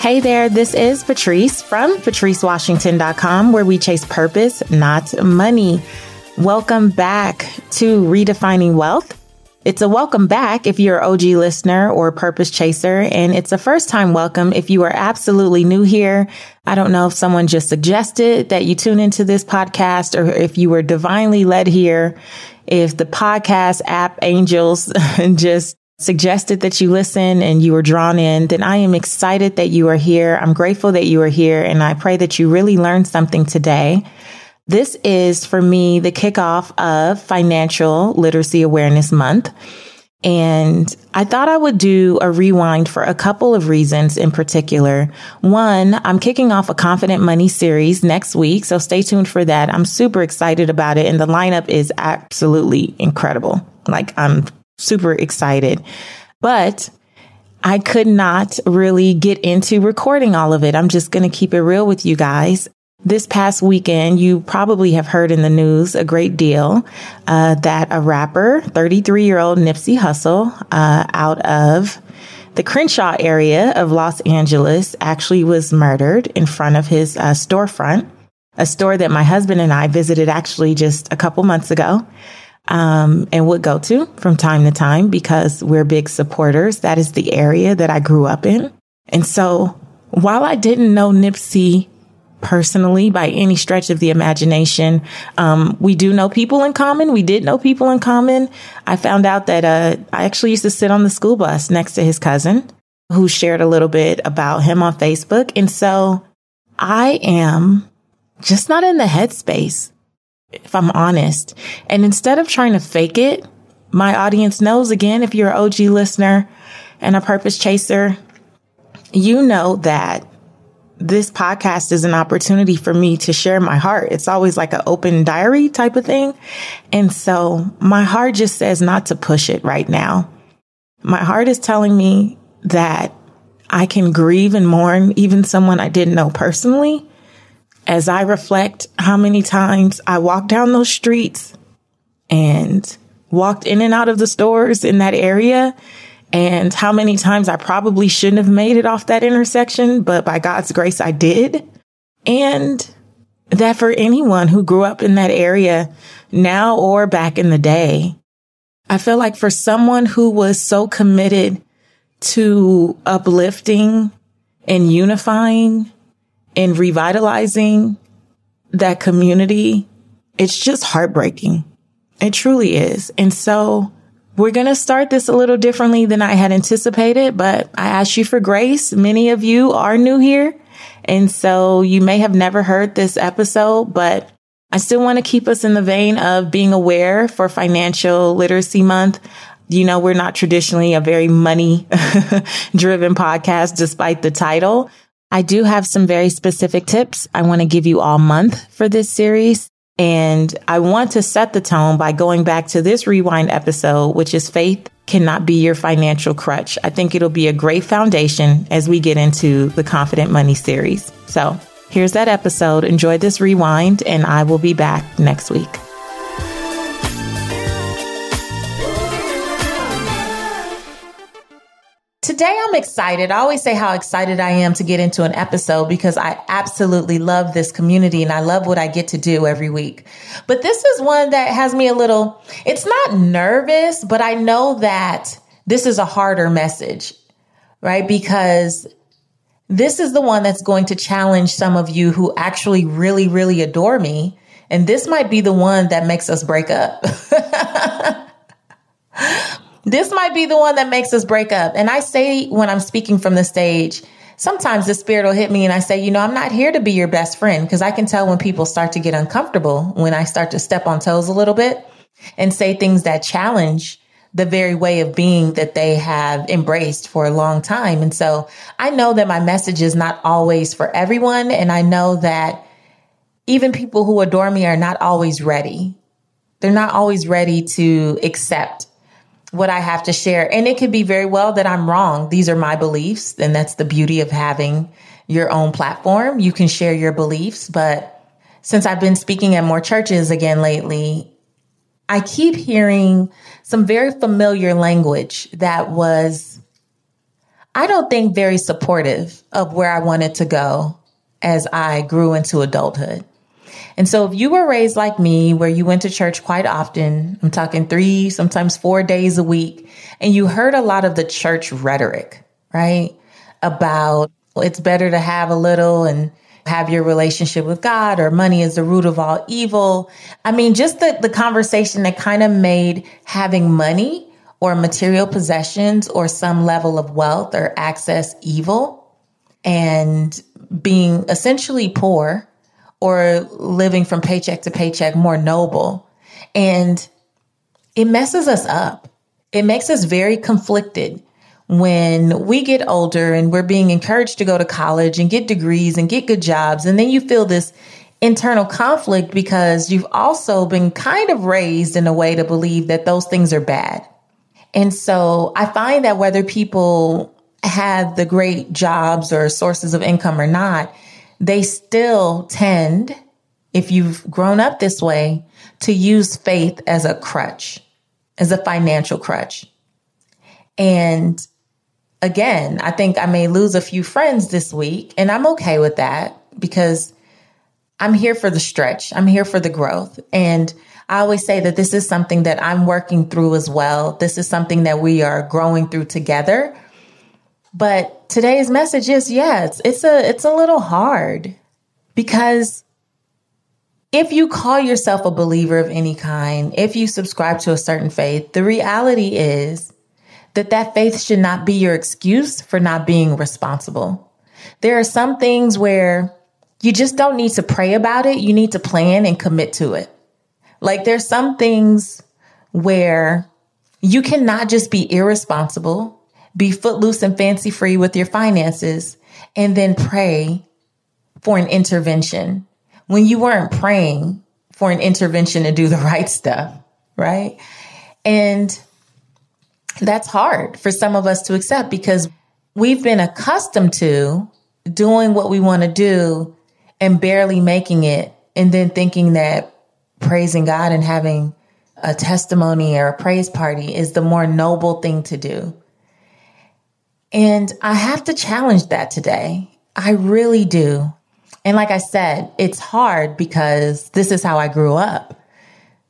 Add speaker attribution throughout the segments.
Speaker 1: Hey there, this is Patrice from patricewashington.com where we chase purpose, not money. Welcome back to Redefining Wealth. It's a welcome back if you're an OG listener or purpose chaser, and it's a first time welcome if you are absolutely new here. I don't know if someone just suggested that you tune into this podcast or if you were divinely led here, if the podcast app angels just suggested that you listen and you were drawn in, then I am excited that you are here. I'm grateful that you are here, and I pray that you really learned something today. This is for me the kickoff of Financial Literacy Awareness Month. And I thought I would do a rewind for a couple of reasons in particular. One, I'm kicking off a confident money series next week. So stay tuned for that. I'm super excited about it. And the lineup is absolutely incredible. Like I'm super excited, but I could not really get into recording all of it. I'm just going to keep it real with you guys. This past weekend, you probably have heard in the news a great deal uh, that a rapper, 33 year old Nipsey Hussle, uh, out of the Crenshaw area of Los Angeles, actually was murdered in front of his uh, storefront, a store that my husband and I visited actually just a couple months ago. Um, and would go to from time to time because we're big supporters. That is the area that I grew up in. And so while I didn't know Nipsey personally by any stretch of the imagination. Um, we do know people in common. We did know people in common. I found out that uh, I actually used to sit on the school bus next to his cousin who shared a little bit about him on Facebook. And so I am just not in the headspace, if I'm honest. And instead of trying to fake it, my audience knows again, if you're an OG listener and a purpose chaser, you know that this podcast is an opportunity for me to share my heart. It's always like an open diary type of thing. And so my heart just says not to push it right now. My heart is telling me that I can grieve and mourn even someone I didn't know personally as I reflect how many times I walked down those streets and walked in and out of the stores in that area and how many times I probably shouldn't have made it off that intersection, but by God's grace, I did. And that for anyone who grew up in that area now or back in the day, I feel like for someone who was so committed to uplifting and unifying and revitalizing that community, it's just heartbreaking. It truly is. And so we're going to start this a little differently than I had anticipated, but I ask you for grace. Many of you are new here. And so you may have never heard this episode, but I still want to keep us in the vein of being aware for financial literacy month. You know, we're not traditionally a very money driven podcast, despite the title. I do have some very specific tips I want to give you all month for this series. And I want to set the tone by going back to this rewind episode, which is faith cannot be your financial crutch. I think it'll be a great foundation as we get into the confident money series. So here's that episode. Enjoy this rewind and I will be back next week. Today I'm excited. I always say how excited I am to get into an episode because I absolutely love this community and I love what I get to do every week. But this is one that has me a little, it's not nervous, but I know that this is a harder message, right? Because this is the one that's going to challenge some of you who actually really, really adore me. And this might be the one that makes us break up. This might be the one that makes us break up. And I say when I'm speaking from the stage, sometimes the spirit will hit me and I say, you know, I'm not here to be your best friend because I can tell when people start to get uncomfortable when I start to step on toes a little bit and say things that challenge the very way of being that they have embraced for a long time. And so I know that my message is not always for everyone. And I know that even people who adore me are not always ready. They're not always ready to accept what I have to share. And it could be very well that I'm wrong. These are my beliefs. And that's the beauty of having your own platform. You can share your beliefs. But since I've been speaking at more churches again lately, I keep hearing some very familiar language that was I don't think very supportive of where I wanted to go as I grew into adulthood. And so if you were raised like me, where you went to church quite often, I'm talking three, sometimes four days a week, and you heard a lot of the church rhetoric, right? About it's better to have a little and have your relationship with God or money is the root of all evil. I mean, just the, the conversation that kind of made having money or material possessions or some level of wealth or access evil and being essentially poor or living from paycheck to paycheck more noble. And it messes us up. It makes us very conflicted when we get older and we're being encouraged to go to college and get degrees and get good jobs. And then you feel this internal conflict because you've also been kind of raised in a way to believe that those things are bad. And so I find that whether people have the great jobs or sources of income or not, they still tend, if you've grown up this way, to use faith as a crutch, as a financial crutch. And again, I think I may lose a few friends this week, and I'm okay with that because I'm here for the stretch. I'm here for the growth. And I always say that this is something that I'm working through as well. This is something that we are growing through together. But today's message is yes, it's a it's a little hard because if you call yourself a believer of any kind, if you subscribe to a certain faith, the reality is that that faith should not be your excuse for not being responsible. There are some things where you just don't need to pray about it. You need to plan and commit to it. Like there's some things where you cannot just be irresponsible, be footloose and fancy free with your finances, and then pray for an intervention when you weren't praying for an intervention to do the right stuff, right? And that's hard for some of us to accept because we've been accustomed to doing what we want to do and barely making it and then thinking that praising God and having a testimony or a praise party is the more noble thing to do. And I have to challenge that today. I really do. And like I said, it's hard because this is how I grew up.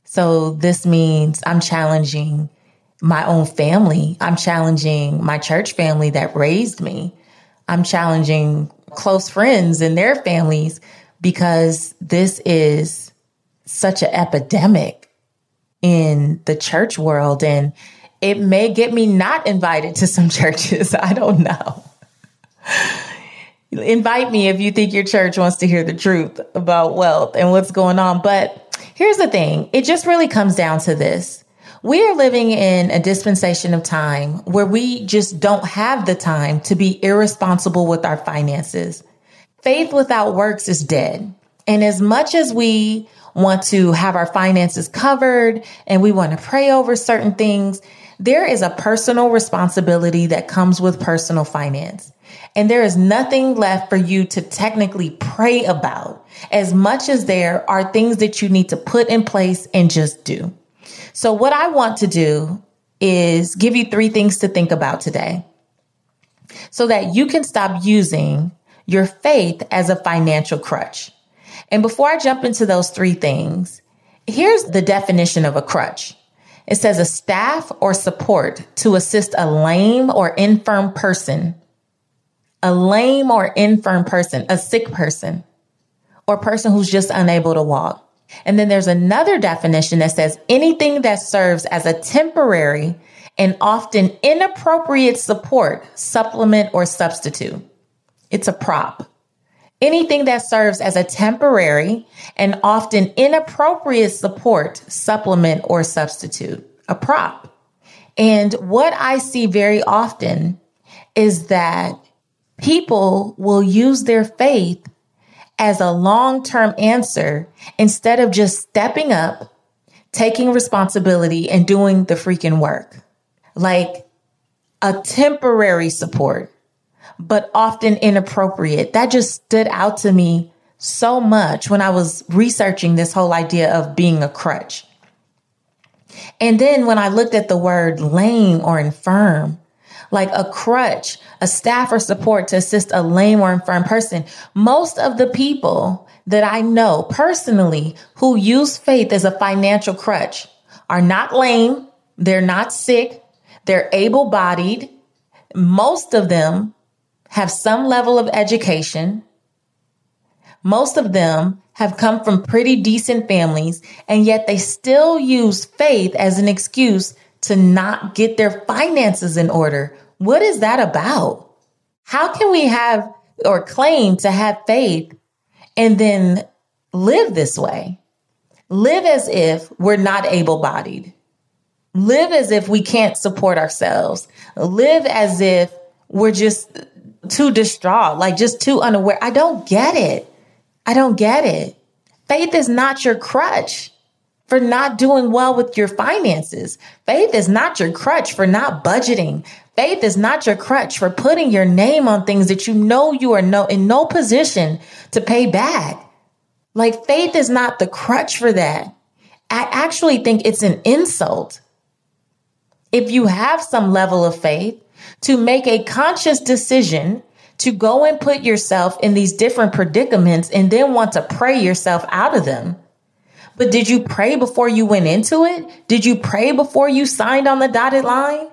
Speaker 1: So this means I'm challenging my own family. I'm challenging my church family that raised me. I'm challenging close friends and their families because this is such an epidemic in the church world and it may get me not invited to some churches. I don't know. Invite me if you think your church wants to hear the truth about wealth and what's going on. But here's the thing. It just really comes down to this. We are living in a dispensation of time where we just don't have the time to be irresponsible with our finances. Faith without works is dead. And as much as we want to have our finances covered and we want to pray over certain things, there is a personal responsibility that comes with personal finance. And there is nothing left for you to technically pray about as much as there are things that you need to put in place and just do. So what I want to do is give you three things to think about today so that you can stop using your faith as a financial crutch. And before I jump into those three things, here's the definition of a crutch. It says a staff or support to assist a lame or infirm person, a lame or infirm person, a sick person, or person who's just unable to walk. And then there's another definition that says anything that serves as a temporary and often inappropriate support, supplement, or substitute. It's a prop. Anything that serves as a temporary and often inappropriate support, supplement, or substitute, a prop. And what I see very often is that people will use their faith as a long term answer instead of just stepping up, taking responsibility, and doing the freaking work. Like a temporary support but often inappropriate. That just stood out to me so much when I was researching this whole idea of being a crutch. And then when I looked at the word lame or infirm, like a crutch, a staff or support to assist a lame or infirm person. Most of the people that I know personally who use faith as a financial crutch are not lame. They're not sick. They're able bodied. Most of them have some level of education. Most of them have come from pretty decent families, and yet they still use faith as an excuse to not get their finances in order. What is that about? How can we have or claim to have faith and then live this way? Live as if we're not able bodied. Live as if we can't support ourselves. Live as if we're just too distraught, like just too unaware. I don't get it. I don't get it. Faith is not your crutch for not doing well with your finances. Faith is not your crutch for not budgeting. Faith is not your crutch for putting your name on things that you know you are no, in no position to pay back. Like faith is not the crutch for that. I actually think it's an insult. If you have some level of faith to make a conscious decision to go and put yourself in these different predicaments and then want to pray yourself out of them. But did you pray before you went into it? Did you pray before you signed on the dotted line?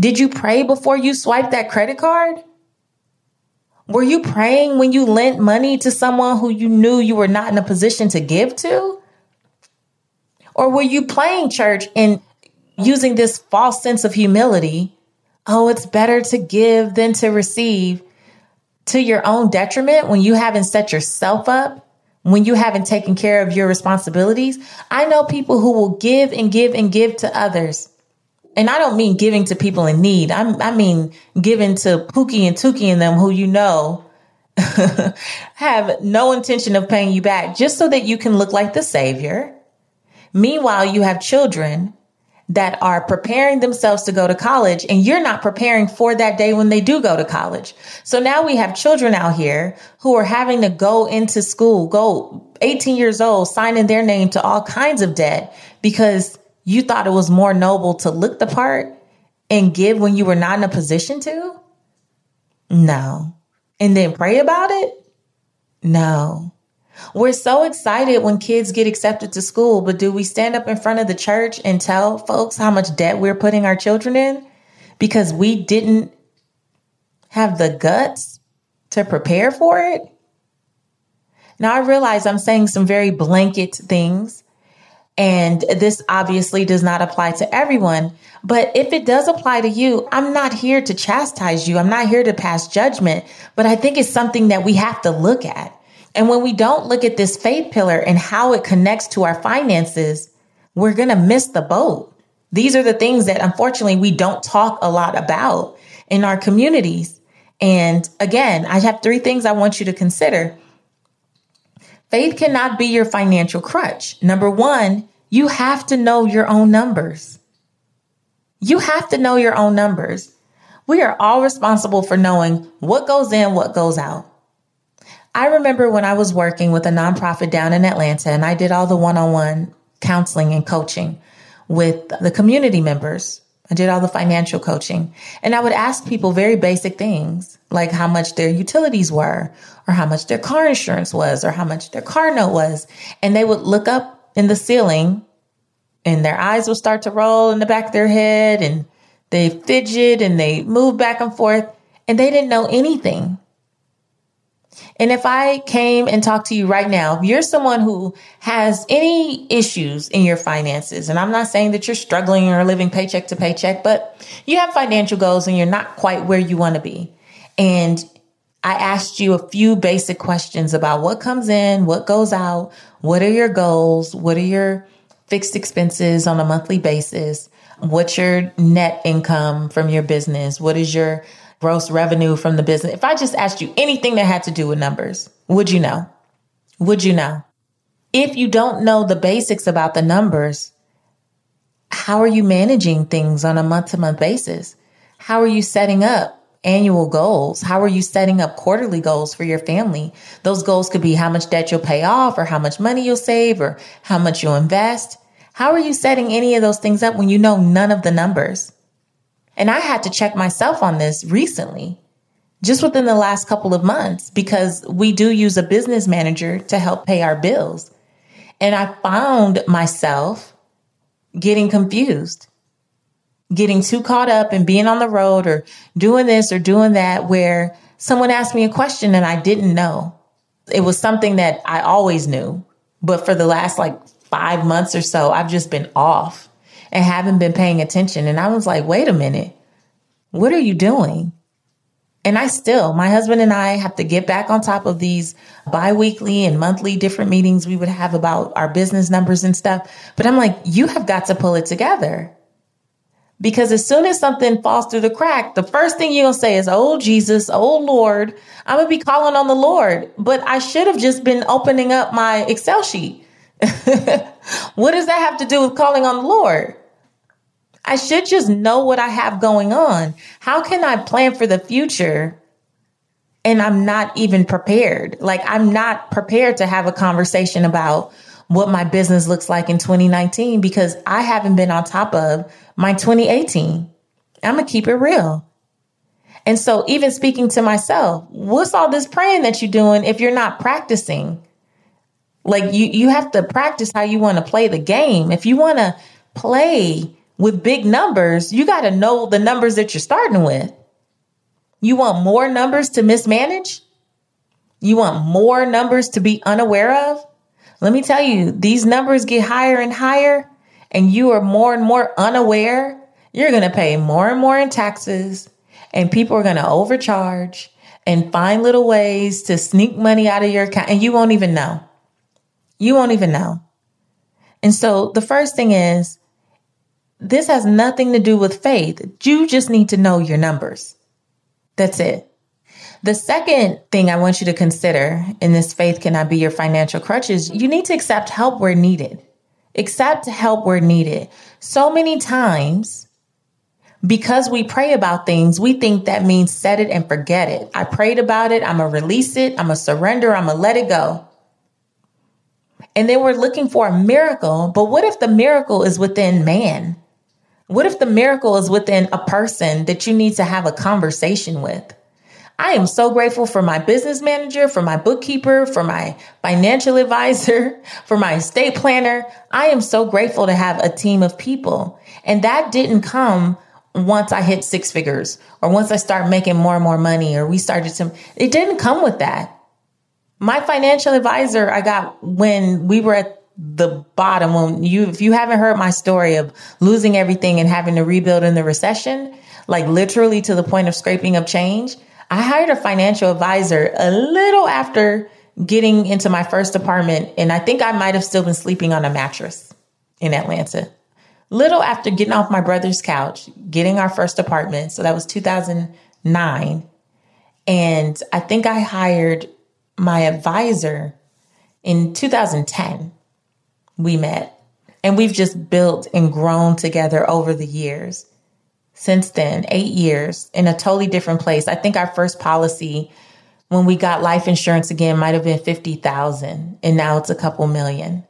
Speaker 1: Did you pray before you swiped that credit card? Were you praying when you lent money to someone who you knew you were not in a position to give to? Or were you playing church and using this false sense of humility oh, it's better to give than to receive to your own detriment when you haven't set yourself up, when you haven't taken care of your responsibilities. I know people who will give and give and give to others. And I don't mean giving to people in need. I'm, i mean giving to Pookie and Tookie and them who you know have no intention of paying you back just so that you can look like the savior. Meanwhile, you have children that are preparing themselves to go to college and you're not preparing for that day when they do go to college. So now we have children out here who are having to go into school, go 18 years old, signing their name to all kinds of debt because you thought it was more noble to look the part and give when you were not in a position to? No. And then pray about it? No. We're so excited when kids get accepted to school, but do we stand up in front of the church and tell folks how much debt we're putting our children in because we didn't have the guts to prepare for it? Now, I realize I'm saying some very blanket things, and this obviously does not apply to everyone. But if it does apply to you, I'm not here to chastise you. I'm not here to pass judgment, but I think it's something that we have to look at. And when we don't look at this faith pillar and how it connects to our finances, we're going to miss the boat. These are the things that unfortunately we don't talk a lot about in our communities. And again, I have three things I want you to consider. Faith cannot be your financial crutch. Number one, you have to know your own numbers. You have to know your own numbers. We are all responsible for knowing what goes in, what goes out. I remember when I was working with a nonprofit down in Atlanta and I did all the one on one counseling and coaching with the community members. I did all the financial coaching and I would ask people very basic things like how much their utilities were or how much their car insurance was or how much their car note was. And they would look up in the ceiling and their eyes would start to roll in the back of their head and they fidget and they move back and forth and they didn't know anything. And if I came and talked to you right now, if you're someone who has any issues in your finances, and I'm not saying that you're struggling or living paycheck to paycheck, but you have financial goals and you're not quite where you want to be. And I asked you a few basic questions about what comes in, what goes out, what are your goals, what are your fixed expenses on a monthly basis, what's your net income from your business, what is your gross revenue from the business, if I just asked you anything that had to do with numbers, would you know? Would you know? If you don't know the basics about the numbers, how are you managing things on a month to month basis? How are you setting up annual goals? How are you setting up quarterly goals for your family? Those goals could be how much debt you'll pay off or how much money you'll save or how much you'll invest. How are you setting any of those things up when you know none of the numbers? And I had to check myself on this recently, just within the last couple of months, because we do use a business manager to help pay our bills. And I found myself getting confused, getting too caught up in being on the road or doing this or doing that, where someone asked me a question and I didn't know. It was something that I always knew, but for the last like five months or so, I've just been off and haven't been paying attention. And I was like, wait a minute, what are you doing? And I still, my husband and I have to get back on top of these biweekly and monthly different meetings we would have about our business numbers and stuff. But I'm like, you have got to pull it together. Because as soon as something falls through the crack, the first thing you're going to say is, Oh, Jesus, oh, Lord, I'm going to be calling on the Lord. But I should have just been opening up my Excel sheet. what does that have to do with calling on the Lord? I should just know what I have going on. How can I plan for the future and I'm not even prepared? Like, I'm not prepared to have a conversation about what my business looks like in 2019 because I haven't been on top of my 2018. I'm going to keep it real. And so, even speaking to myself, what's all this praying that you're doing if you're not practicing? Like, you, you have to practice how you want to play the game. If you want to play with big numbers, you got to know the numbers that you're starting with. You want more numbers to mismanage? You want more numbers to be unaware of? Let me tell you, these numbers get higher and higher, and you are more and more unaware. You're going to pay more and more in taxes, and people are going to overcharge and find little ways to sneak money out of your account, and you won't even know. You won't even know. And so the first thing is this has nothing to do with faith. You just need to know your numbers. That's it. The second thing I want you to consider in this faith cannot be your financial crutches. You need to accept help where needed. Accept help where needed. So many times, because we pray about things, we think that means set it and forget it. I prayed about it. I'm going to release it. I'm going to surrender. I'm going to let it go. And then we're looking for a miracle. But what if the miracle is within man? What if the miracle is within a person that you need to have a conversation with? I am so grateful for my business manager, for my bookkeeper, for my financial advisor, for my estate planner. I am so grateful to have a team of people. And that didn't come once I hit six figures or once I start making more and more money or we started to, it didn't come with that. My financial advisor I got when we were at the bottom. When you if you haven't heard my story of losing everything and having to rebuild in the recession like literally to the point of scraping up change i hired a financial advisor a little after getting into my first apartment and i think i might have still been sleeping on a mattress in atlanta. Little after getting off my brother's couch getting our first apartment so that was 2009 and i think i hired my advisor in 2010 we met. And we've just built and grown together over the years. Since then, eight years in a totally different place. I think our first policy when we got life insurance again might have been 50,000 and now it's a couple million.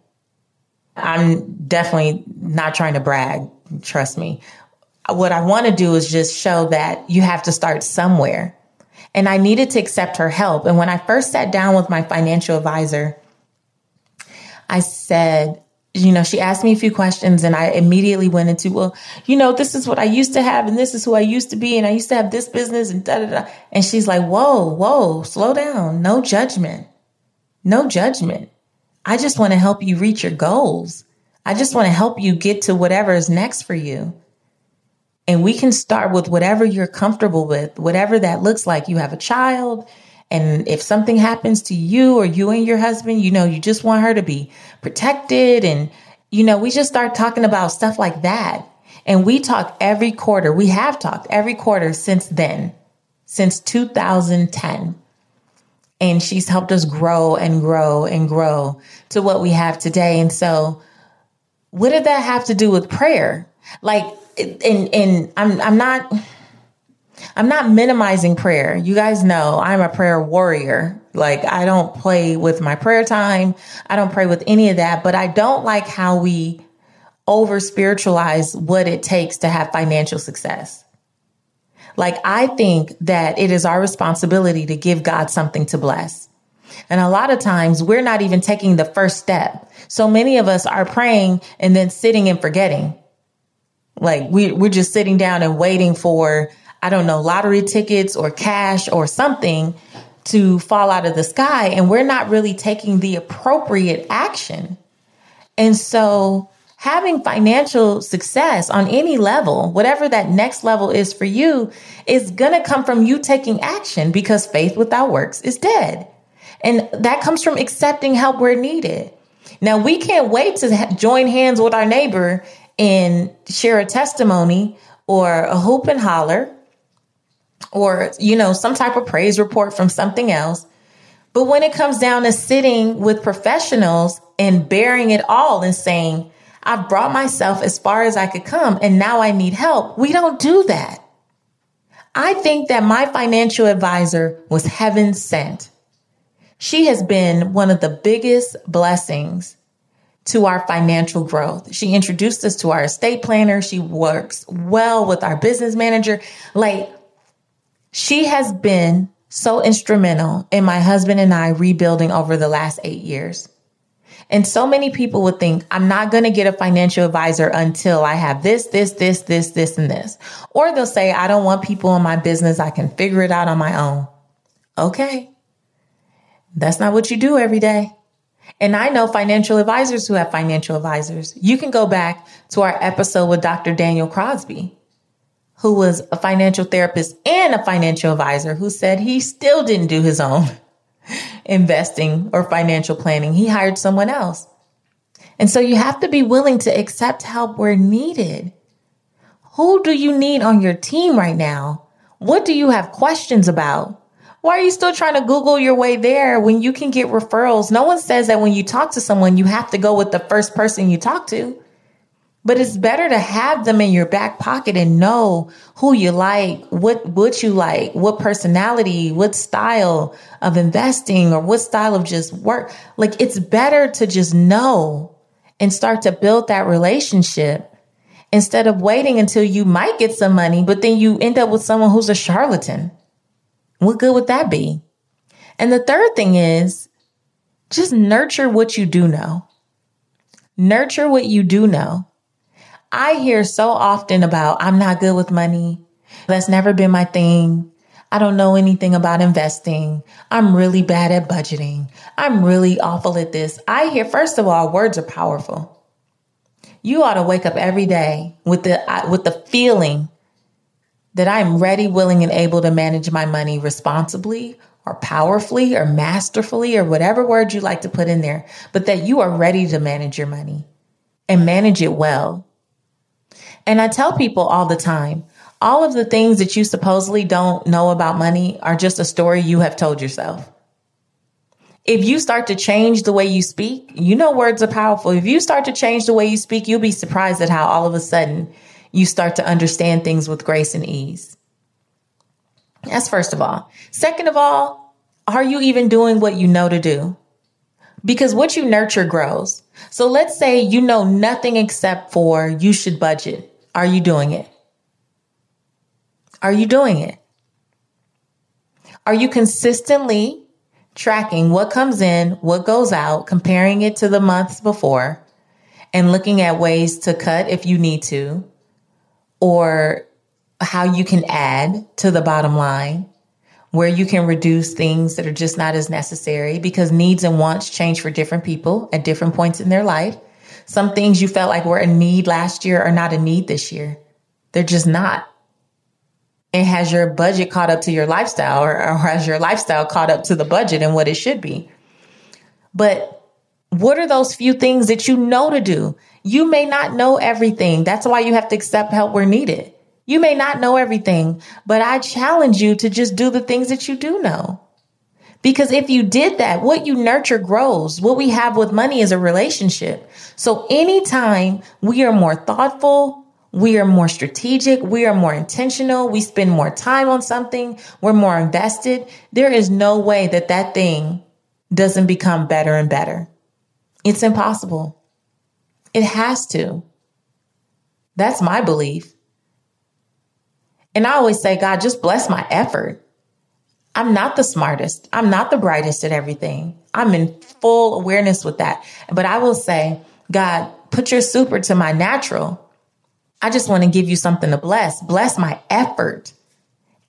Speaker 1: I'm definitely not trying to brag, trust me. What I want to do is just show that you have to start somewhere. And I needed to accept her help. And when I first sat down with my financial advisor, I said, you know, she asked me a few questions and I immediately went into, well, you know, this is what I used to have and this is who I used to be and I used to have this business and da da da. And she's like, whoa, whoa, slow down. No judgment. No judgment. I just want to help you reach your goals. I just want to help you get to whatever is next for you. And we can start with whatever you're comfortable with, whatever that looks like. You have a child, and if something happens to you or you and your husband, you know, you just want her to be protected. And, you know, we just start talking about stuff like that. And we talk every quarter. We have talked every quarter since then, since 2010. And she's helped us grow and grow and grow to what we have today. And so, what did that have to do with prayer? Like, and, and I'm, I'm not, I'm not minimizing prayer. You guys know I'm a prayer warrior. Like I don't play with my prayer time. I don't pray with any of that, but I don't like how we over spiritualize what it takes to have financial success. Like, I think that it is our responsibility to give God something to bless. And a lot of times we're not even taking the first step. So many of us are praying and then sitting and forgetting. Like we, we're just sitting down and waiting for, I don't know, lottery tickets or cash or something to fall out of the sky. And we're not really taking the appropriate action. And so having financial success on any level, whatever that next level is for you, is going to come from you taking action because faith without works is dead. And that comes from accepting help where needed. Now, we can't wait to join hands with our neighbor and share a testimony or a hoop and holler or, you know, some type of praise report from something else. But when it comes down to sitting with professionals and bearing it all and saying, I've brought myself as far as I could come and now I need help, we don't do that. I think that my financial advisor was heaven sent. She has been one of the biggest blessings to our financial growth. She introduced us to our estate planner. She works well with our business manager. Like she has been so instrumental in my husband and I rebuilding over the last eight years. And so many people would think, I'm not going to get a financial advisor until I have this, this, this, this, this, and this. Or they'll say, I don't want people in my business. I can figure it out on my own. Okay. That's not what you do every day. And I know financial advisors who have financial advisors. You can go back to our episode with Dr. Daniel Crosby, who was a financial therapist and a financial advisor who said he still didn't do his own investing or financial planning. He hired someone else. And so you have to be willing to accept help where needed. Who do you need on your team right now? What do you have questions about? Why are you still trying to Google your way there when you can get referrals? No one says that when you talk to someone, you have to go with the first person you talk to. But it's better to have them in your back pocket and know who you like, what what you like, what personality, what style of investing or what style of just work. Like it's better to just know and start to build that relationship instead of waiting until you might get some money, but then you end up with someone who's a charlatan. What good would that be? And the third thing is just nurture what you do know. Nurture what you do know. I hear so often about, I'm not good with money. That's never been my thing. I don't know anything about investing. I'm really bad at budgeting. I'm really awful at this. I hear, first of all, words are powerful. You ought to wake up every day with the, uh, with the feeling that I'm ready, willing, and able to manage my money responsibly or powerfully or masterfully or whatever word you like to put in there, but that you are ready to manage your money and manage it well. And I tell people all the time, all of the things that you supposedly don't know about money are just a story you have told yourself. If you start to change the way you speak, you know words are powerful. If you start to change the way you speak, you'll be surprised at how all of a sudden you start to understand things with grace and ease. That's first of all. Second of all, are you even doing what you know to do? Because what you nurture grows. So let's say you know nothing except for you should budget. Are you doing it? Are you doing it? Are you consistently tracking what comes in, what goes out, comparing it to the months before, and looking at ways to cut if you need to? or how you can add to the bottom line, where you can reduce things that are just not as necessary because needs and wants change for different people at different points in their life. Some things you felt like were a need last year are not a need this year. They're just not. And has your budget caught up to your lifestyle or, or has your lifestyle caught up to the budget and what it should be? But what are those few things that you know to do? You may not know everything. That's why you have to accept help where needed. You may not know everything, but I challenge you to just do the things that you do know. Because if you did that, what you nurture grows. What we have with money is a relationship. So anytime we are more thoughtful, we are more strategic, we are more intentional, we spend more time on something, we're more invested, there is no way that that thing doesn't become better and better. It's impossible. It has to. That's my belief. And I always say, God, just bless my effort. I'm not the smartest. I'm not the brightest at everything. I'm in full awareness with that. But I will say, God, put your super to my natural. I just want to give you something to bless. Bless my effort.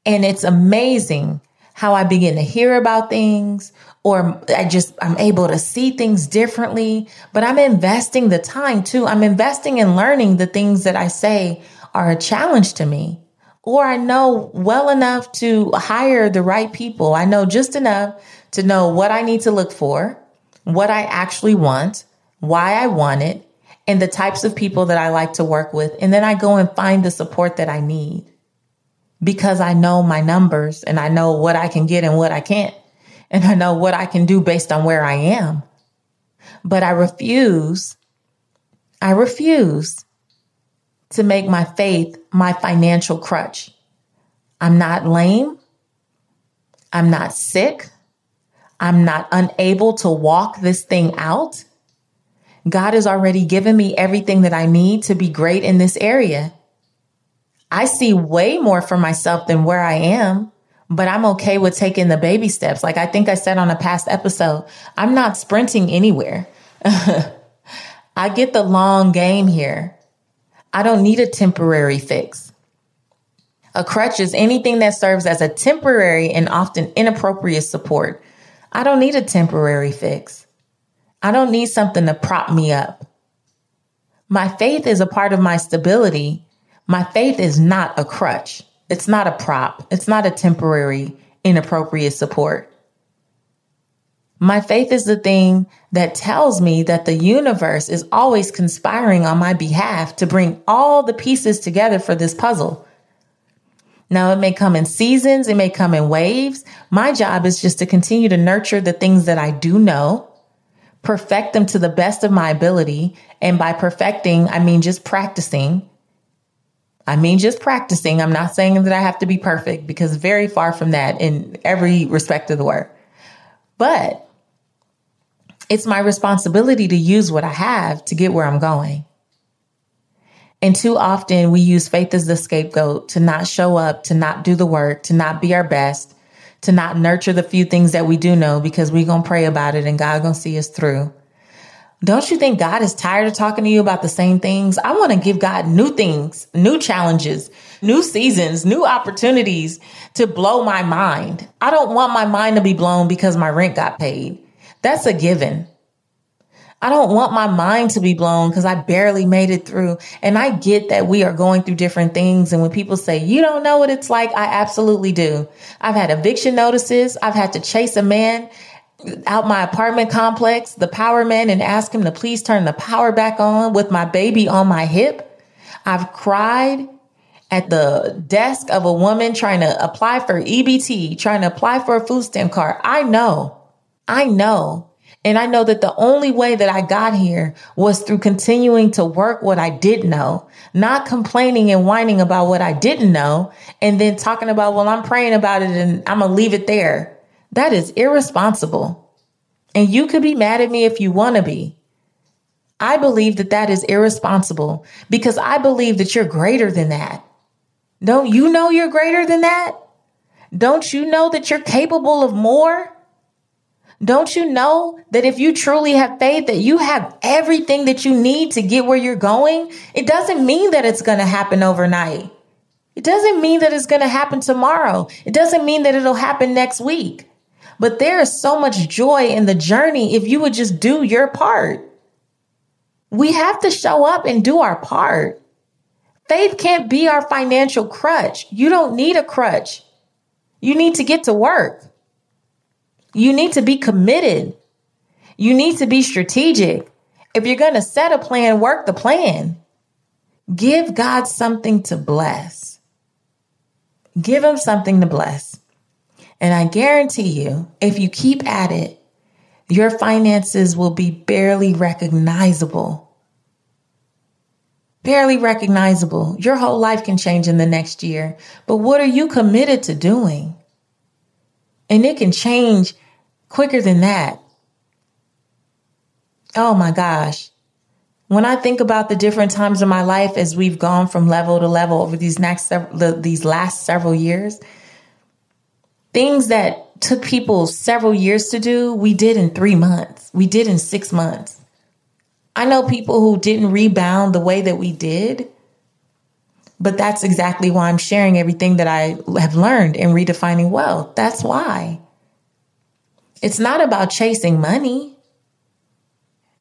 Speaker 1: And it's amazing how I begin to hear about things or I just, I'm able to see things differently, but I'm investing the time too. I'm investing in learning the things that I say are a challenge to me or I know well enough to hire the right people. I know just enough to know what I need to look for, what I actually want, why I want it, and the types of people that I like to work with. And then I go and find the support that I need because I know my numbers and I know what I can get and what I can't. And I know what I can do based on where I am. But I refuse, I refuse to make my faith my financial crutch. I'm not lame. I'm not sick. I'm not unable to walk this thing out. God has already given me everything that I need to be great in this area. I see way more for myself than where I am, but I'm okay with taking the baby steps. Like I think I said on a past episode, I'm not sprinting anywhere. I get the long game here. I don't need a temporary fix. A crutch is anything that serves as a temporary and often inappropriate support. I don't need a temporary fix. I don't need something to prop me up. My faith is a part of my stability. My faith is not a crutch. It's not a prop. It's not a temporary, inappropriate support. My faith is the thing that tells me that the universe is always conspiring on my behalf to bring all the pieces together for this puzzle. Now, it may come in seasons, it may come in waves. My job is just to continue to nurture the things that I do know, perfect them to the best of my ability. And by perfecting, I mean just practicing. I mean just practicing. I'm not saying that I have to be perfect because very far from that in every respect of the word. But it's my responsibility to use what I have to get where I'm going. And too often we use faith as the scapegoat to not show up, to not do the work, to not be our best, to not nurture the few things that we do know because we're going to pray about it and God going to see us through. Don't you think God is tired of talking to you about the same things? I want to give God new things, new challenges, new seasons, new opportunities to blow my mind. I don't want my mind to be blown because my rent got paid. That's a given. I don't want my mind to be blown because I barely made it through. And I get that we are going through different things. And when people say, you don't know what it's like, I absolutely do. I've had eviction notices. I've had to chase a man out my apartment complex, the power man, and ask him to please turn the power back on with my baby on my hip. I've cried at the desk of a woman trying to apply for EBT, trying to apply for a food stamp card. I know I know. And I know that the only way that I got here was through continuing to work what I did know, not complaining and whining about what I didn't know, and then talking about, well, I'm praying about it and I'm going to leave it there. That is irresponsible. And you could be mad at me if you want to be. I believe that that is irresponsible because I believe that you're greater than that. Don't you know you're greater than that? Don't you know that you're capable of more? Don't you know that if you truly have faith that you have everything that you need to get where you're going? It doesn't mean that it's going to happen overnight. It doesn't mean that it's going to happen tomorrow. It doesn't mean that it'll happen next week. But there is so much joy in the journey if you would just do your part. We have to show up and do our part. Faith can't be our financial crutch. You don't need a crutch. You need to get to work. You need to be committed. You need to be strategic. If you're going to set a plan, work the plan. Give God something to bless. Give him something to bless. And I guarantee you, if you keep at it, your finances will be barely recognizable. Barely recognizable. Your whole life can change in the next year. But what are you committed to doing? And it can change quicker than that. Oh my gosh. When I think about the different times in my life as we've gone from level to level over these next several, these last several years, things that took people several years to do, we did in three months. We did in six months. I know people who didn't rebound the way that we did, but that's exactly why I'm sharing everything that I have learned in redefining wealth. That's why. It's not about chasing money.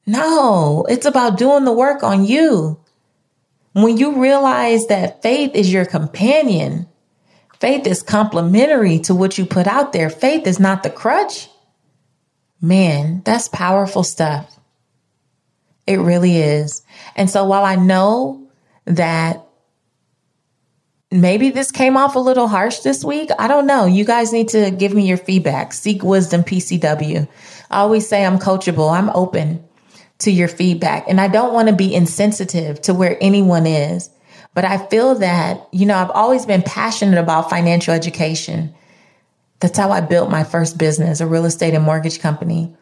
Speaker 1: No, it's about doing the work on you. When you realize that faith is your companion, faith is complementary to what you put out there, faith is not the crutch. Man, that's powerful stuff. It really is. And so while I know that maybe this came off a little harsh this week, I don't know. You guys need to give me your feedback. Seek wisdom PCW. I always say I'm coachable. I'm open to your feedback and I don't want to be insensitive to where anyone is. But I feel that, you know, I've always been passionate about financial education. That's how I built my first business, a real estate and mortgage company.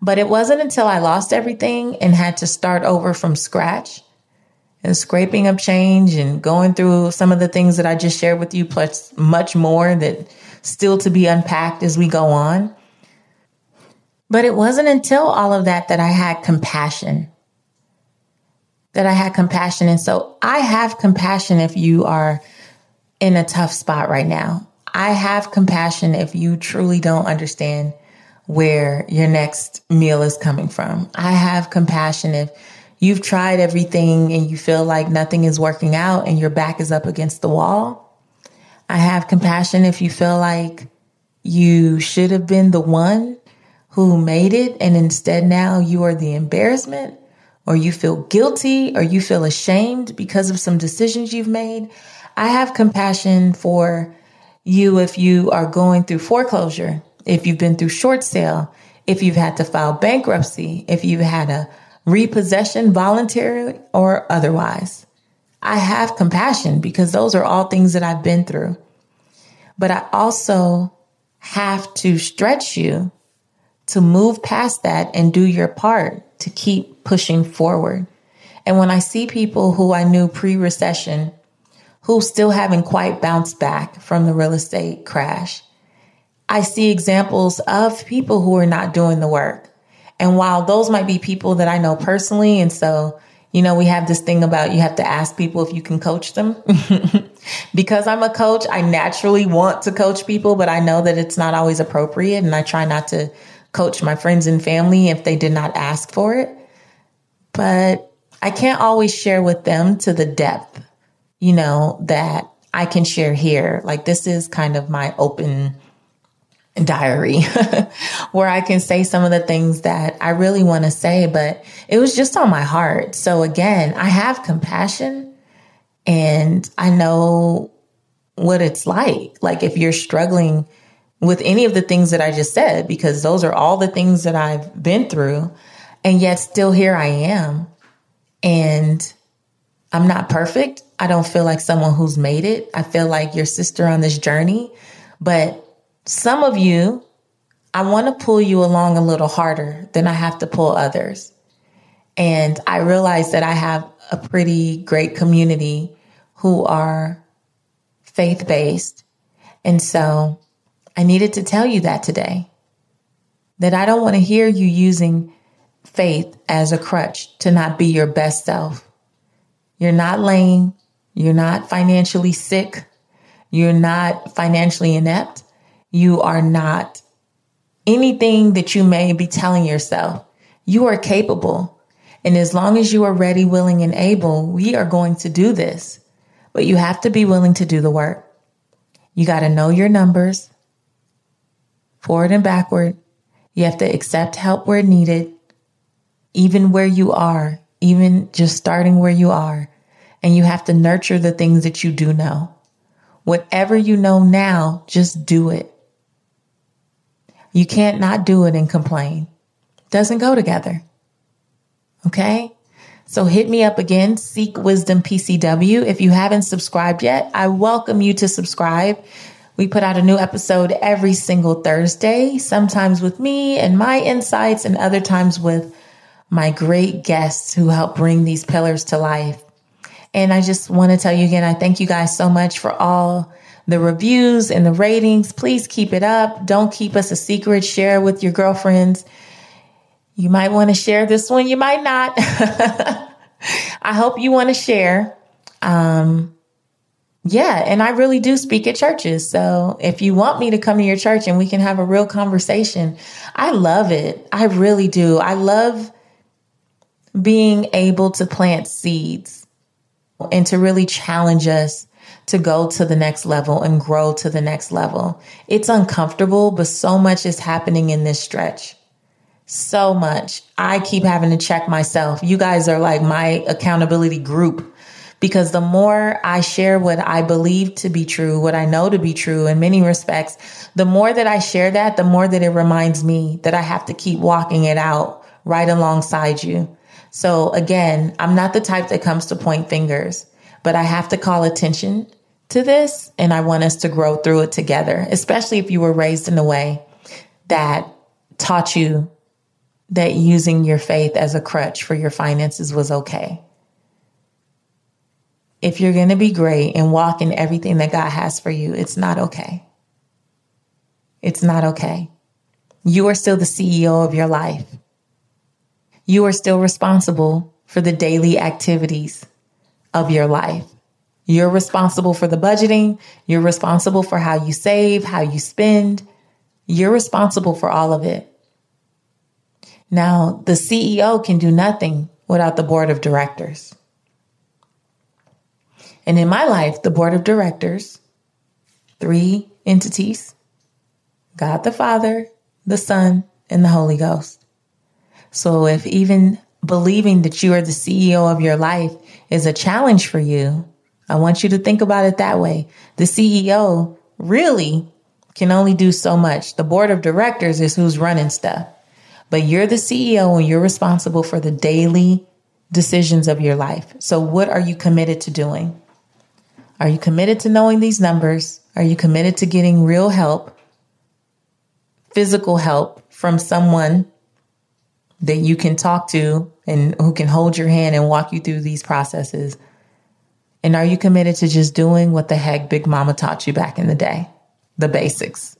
Speaker 1: But it wasn't until I lost everything and had to start over from scratch and scraping up change and going through some of the things that I just shared with you, plus much more that still to be unpacked as we go on. But it wasn't until all of that that I had compassion. That I had compassion. And so I have compassion if you are in a tough spot right now. I have compassion if you truly don't understand where your next meal is coming from. I have compassion if you've tried everything and you feel like nothing is working out and your back is up against the wall. I have compassion if you feel like you should have been the one who made it and instead now you are the embarrassment or you feel guilty or you feel ashamed because of some decisions you've made. I have compassion for you if you are going through foreclosure if you've been through short sale, if you've had to file bankruptcy, if you've had a repossession, voluntary or otherwise. I have compassion because those are all things that I've been through. But I also have to stretch you to move past that and do your part to keep pushing forward. And when I see people who I knew pre recession who still haven't quite bounced back from the real estate crash, I see examples of people who are not doing the work. And while those might be people that I know personally, and so, you know, we have this thing about you have to ask people if you can coach them. because I'm a coach, I naturally want to coach people, but I know that it's not always appropriate. And I try not to coach my friends and family if they did not ask for it. But I can't always share with them to the depth, you know, that I can share here. Like this is kind of my open diary where I can say some of the things that I really want to say, but it was just on my heart. So again, I have compassion and I know what it's like. Like if you're struggling with any of the things that I just said, because those are all the things that I've been through. And yet still here I am. And I'm not perfect. I don't feel like someone who's made it. I feel like your sister on this journey, but some of you, I want to pull you along a little harder than I have to pull others. And I realize that I have a pretty great community who are faith based. And so I needed to tell you that today that I don't want to hear you using faith as a crutch to not be your best self. You're not lame. You're not financially sick. You're not financially inept you are not anything that you may be telling yourself. You are capable. And as long as you are ready, willing, and able, we are going to do this. But you have to be willing to do the work. You got to know your numbers, forward and backward. You have to accept help where needed, even where you are, even just starting where you are. And you have to nurture the things that you do know. Whatever you know now, just do it. You can't not do it and complain. Doesn't go together. Okay? So hit me up again, Seek Wisdom PCW. If you haven't subscribed yet, I welcome you to subscribe. We put out a new episode every single Thursday, sometimes with me and my insights, and other times with my great guests who help bring these pillars to life. And I just want to tell you again, I thank you guys so much for all the reviews and the ratings. Please keep it up. Don't keep us a secret. Share with your girlfriends. You might want to share this one. You might not. I hope you want to share. Um, yeah, and I really do speak at churches. So if you want me to come to your church and we can have a real conversation, I love it. I really do. I love being able to plant seeds and to really challenge us to go to the next level and grow to the next level. It's uncomfortable, but so much is happening in this stretch. So much. I keep having to check myself. You guys are like my accountability group because the more I share what I believe to be true, what I know to be true in many respects, the more that I share that, the more that it reminds me that I have to keep walking it out right alongside you. So again, I'm not the type that comes to point fingers, but I have to call attention to this and I want us to grow through it together, especially if you were raised in a way that taught you that using your faith as a crutch for your finances was okay. If you're going to be great and walk in everything that God has for you, it's not okay. It's not okay. You are still the CEO of your life. You are still responsible for the daily activities of your life. You're responsible for the budgeting. You're responsible for how you save, how you spend. You're responsible for all of it. Now, the CEO can do nothing without the board of directors. And in my life, the board of directors, three entities God the Father, the Son, and the Holy Ghost. So if even believing that you are the CEO of your life is a challenge for you, I want you to think about it that way. The CEO really can only do so much. The board of directors is who's running stuff. But you're the CEO and you're responsible for the daily decisions of your life. So what are you committed to doing? Are you committed to knowing these numbers? Are you committed to getting real help, physical help from someone that you can talk to and who can hold your hand and walk you through these processes? And are you committed to just doing what the heck Big Mama taught you back in the day? The basics.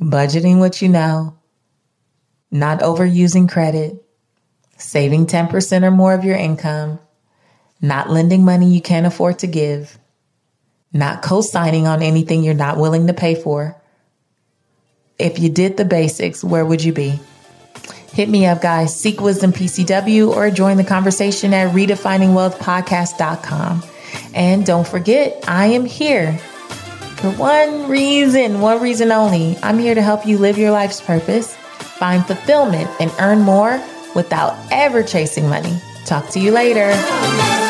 Speaker 1: Budgeting what you know, not overusing credit, saving 10% or more of your income, not lending money you can't afford to give, not co signing on anything you're not willing to pay for. If you did the basics, where would you be? Hit me up, guys. Seek Wisdom PCW or join the conversation at redefiningwealthpodcast.com. And don't forget, I am here for one reason, one reason only. I'm here to help you live your life's purpose, find fulfillment, and earn more without ever chasing money. Talk to you later.